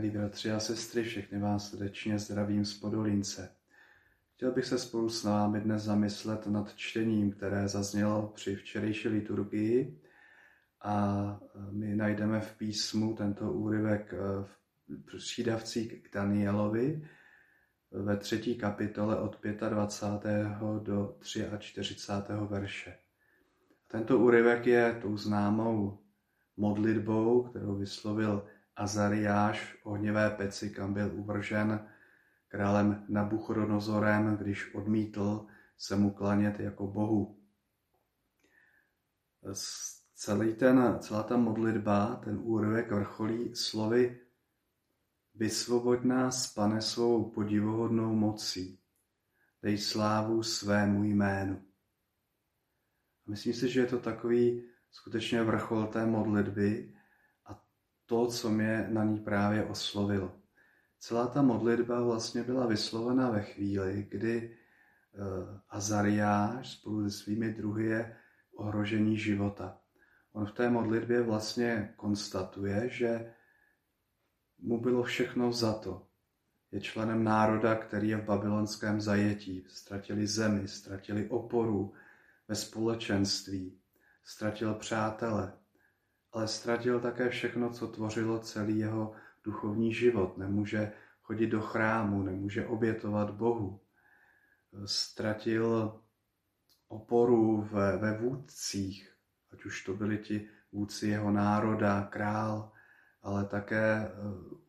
Milí bratři a sestry, všechny vás srdečně zdravím z Podolince. Chtěl bych se spolu s námi dnes zamyslet nad čtením, které zaznělo při včerejší liturgii a my najdeme v písmu tento úryvek v přídavcích k Danielovi ve třetí kapitole od 25. do 43. verše. Tento úryvek je tou známou modlitbou, kterou vyslovil Azariáš v ohnivé peci, kam byl uvržen králem Nabuchodonozorem, když odmítl se mu klanět jako bohu. Celý ten, celá ta modlitba, ten úryvek vrcholí slovy Vysvoboď nás, pane, svou podivuhodnou mocí, dej slávu svému jménu. A myslím si, že je to takový skutečně vrchol té modlitby, to, co mě na ní právě oslovilo. Celá ta modlitba vlastně byla vyslovena ve chvíli, kdy eh, Azariáš spolu se svými druhy je ohrožení života. On v té modlitbě vlastně konstatuje, že mu bylo všechno za to. Je členem národa, který je v babylonském zajetí. Ztratili zemi, ztratili oporu ve společenství, ztratil přátele, ale ztratil také všechno, co tvořilo celý jeho duchovní život. Nemůže chodit do chrámu, nemůže obětovat Bohu. Ztratil oporu ve, ve vůdcích, ať už to byli ti vůdci jeho národa, král, ale také eh,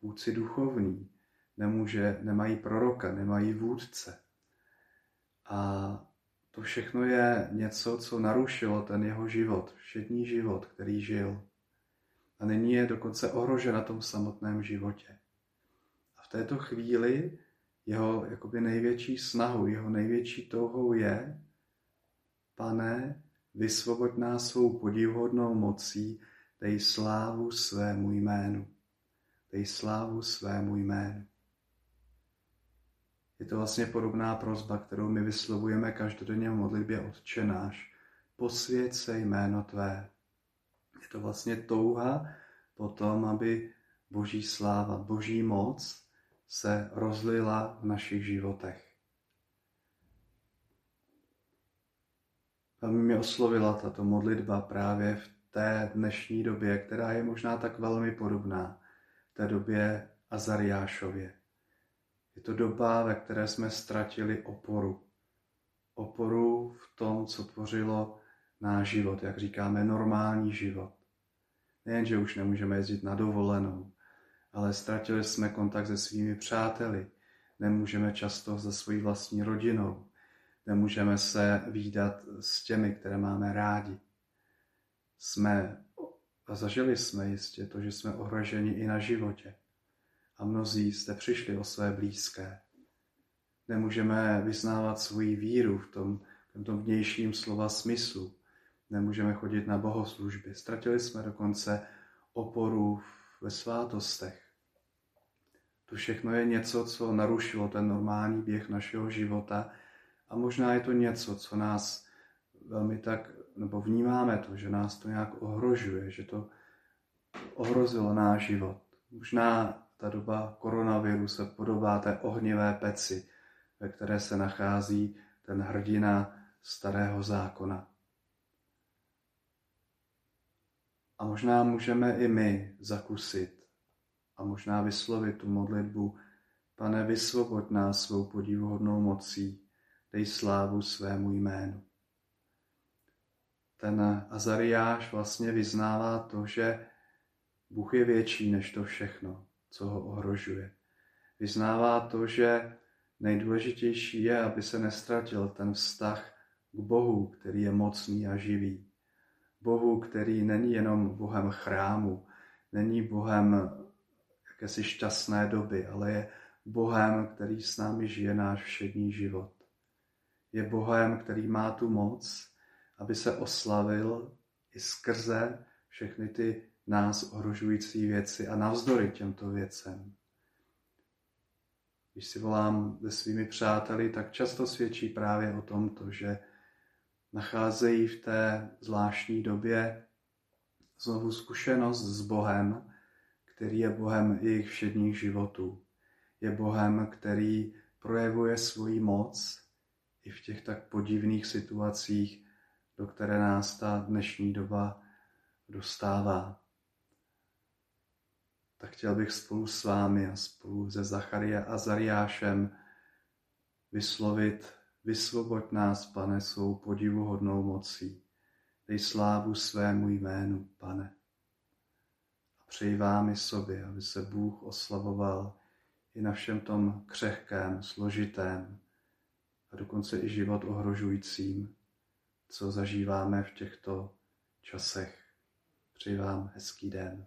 vůdci duchovní. Nemůže, nemají proroka, nemají vůdce. A to všechno je něco, co narušilo ten jeho život, všední život, který žil a nyní je dokonce ohrožen na tom samotném životě. A v této chvíli jeho jakoby největší snahou, jeho největší touhou je, pane, vysvoboď nás svou podivuhodnou mocí, dej slávu svému jménu. Dej slávu svému jménu. Je to vlastně podobná prozba, kterou my vyslovujeme každodenně v modlitbě Otče náš. Posvěd se jméno Tvé. Je to vlastně touha po tom, aby boží sláva, boží moc se rozlila v našich životech. Velmi mě oslovila tato modlitba právě v té dnešní době, která je možná tak velmi podobná té době Azariášově. Je to doba, ve které jsme ztratili oporu. Oporu v tom, co tvořilo náš život, jak říkáme, normální život. Nejen, že už nemůžeme jezdit na dovolenou, ale ztratili jsme kontakt se svými přáteli, nemůžeme často se svojí vlastní rodinou, nemůžeme se výdat s těmi, které máme rádi. Jsme a zažili jsme jistě to, že jsme ohroženi i na životě. A mnozí jste přišli o své blízké. Nemůžeme vyznávat svoji víru v tom, v tom vnějším slova smyslu nemůžeme chodit na bohoslužby. Ztratili jsme dokonce oporu ve svátostech. To všechno je něco, co narušilo ten normální běh našeho života a možná je to něco, co nás velmi tak, nebo vnímáme to, že nás to nějak ohrožuje, že to ohrozilo náš život. Možná ta doba koronaviru se podobá té ohnivé peci, ve které se nachází ten hrdina starého zákona. A možná můžeme i my zakusit a možná vyslovit tu modlitbu, pane, vysvoboď nás svou podivuhodnou mocí, dej slávu svému jménu. Ten Azariáš vlastně vyznává to, že Bůh je větší než to všechno, co ho ohrožuje. Vyznává to, že nejdůležitější je, aby se nestratil ten vztah k Bohu, který je mocný a živý. Bohu, který není jenom Bohem chrámu, není Bohem jakési šťastné doby, ale je Bohem, který s námi žije náš všední život. Je Bohem, který má tu moc, aby se oslavil i skrze všechny ty nás ohrožující věci a navzdory těmto věcem. Když si volám se svými přáteli, tak často svědčí právě o tomto, že nacházejí v té zvláštní době znovu zkušenost s Bohem, který je Bohem jejich všedních životů. Je Bohem, který projevuje svoji moc i v těch tak podivných situacích, do které nás ta dnešní doba dostává. Tak chtěl bych spolu s vámi a spolu se Zacharia a Zariášem vyslovit Vysvoboď nás, pane, svou podivuhodnou mocí. Dej slávu svému jménu, pane. A přeji vám i sobě, aby se Bůh oslavoval i na všem tom křehkém, složitém a dokonce i život ohrožujícím, co zažíváme v těchto časech. Přeji vám hezký den.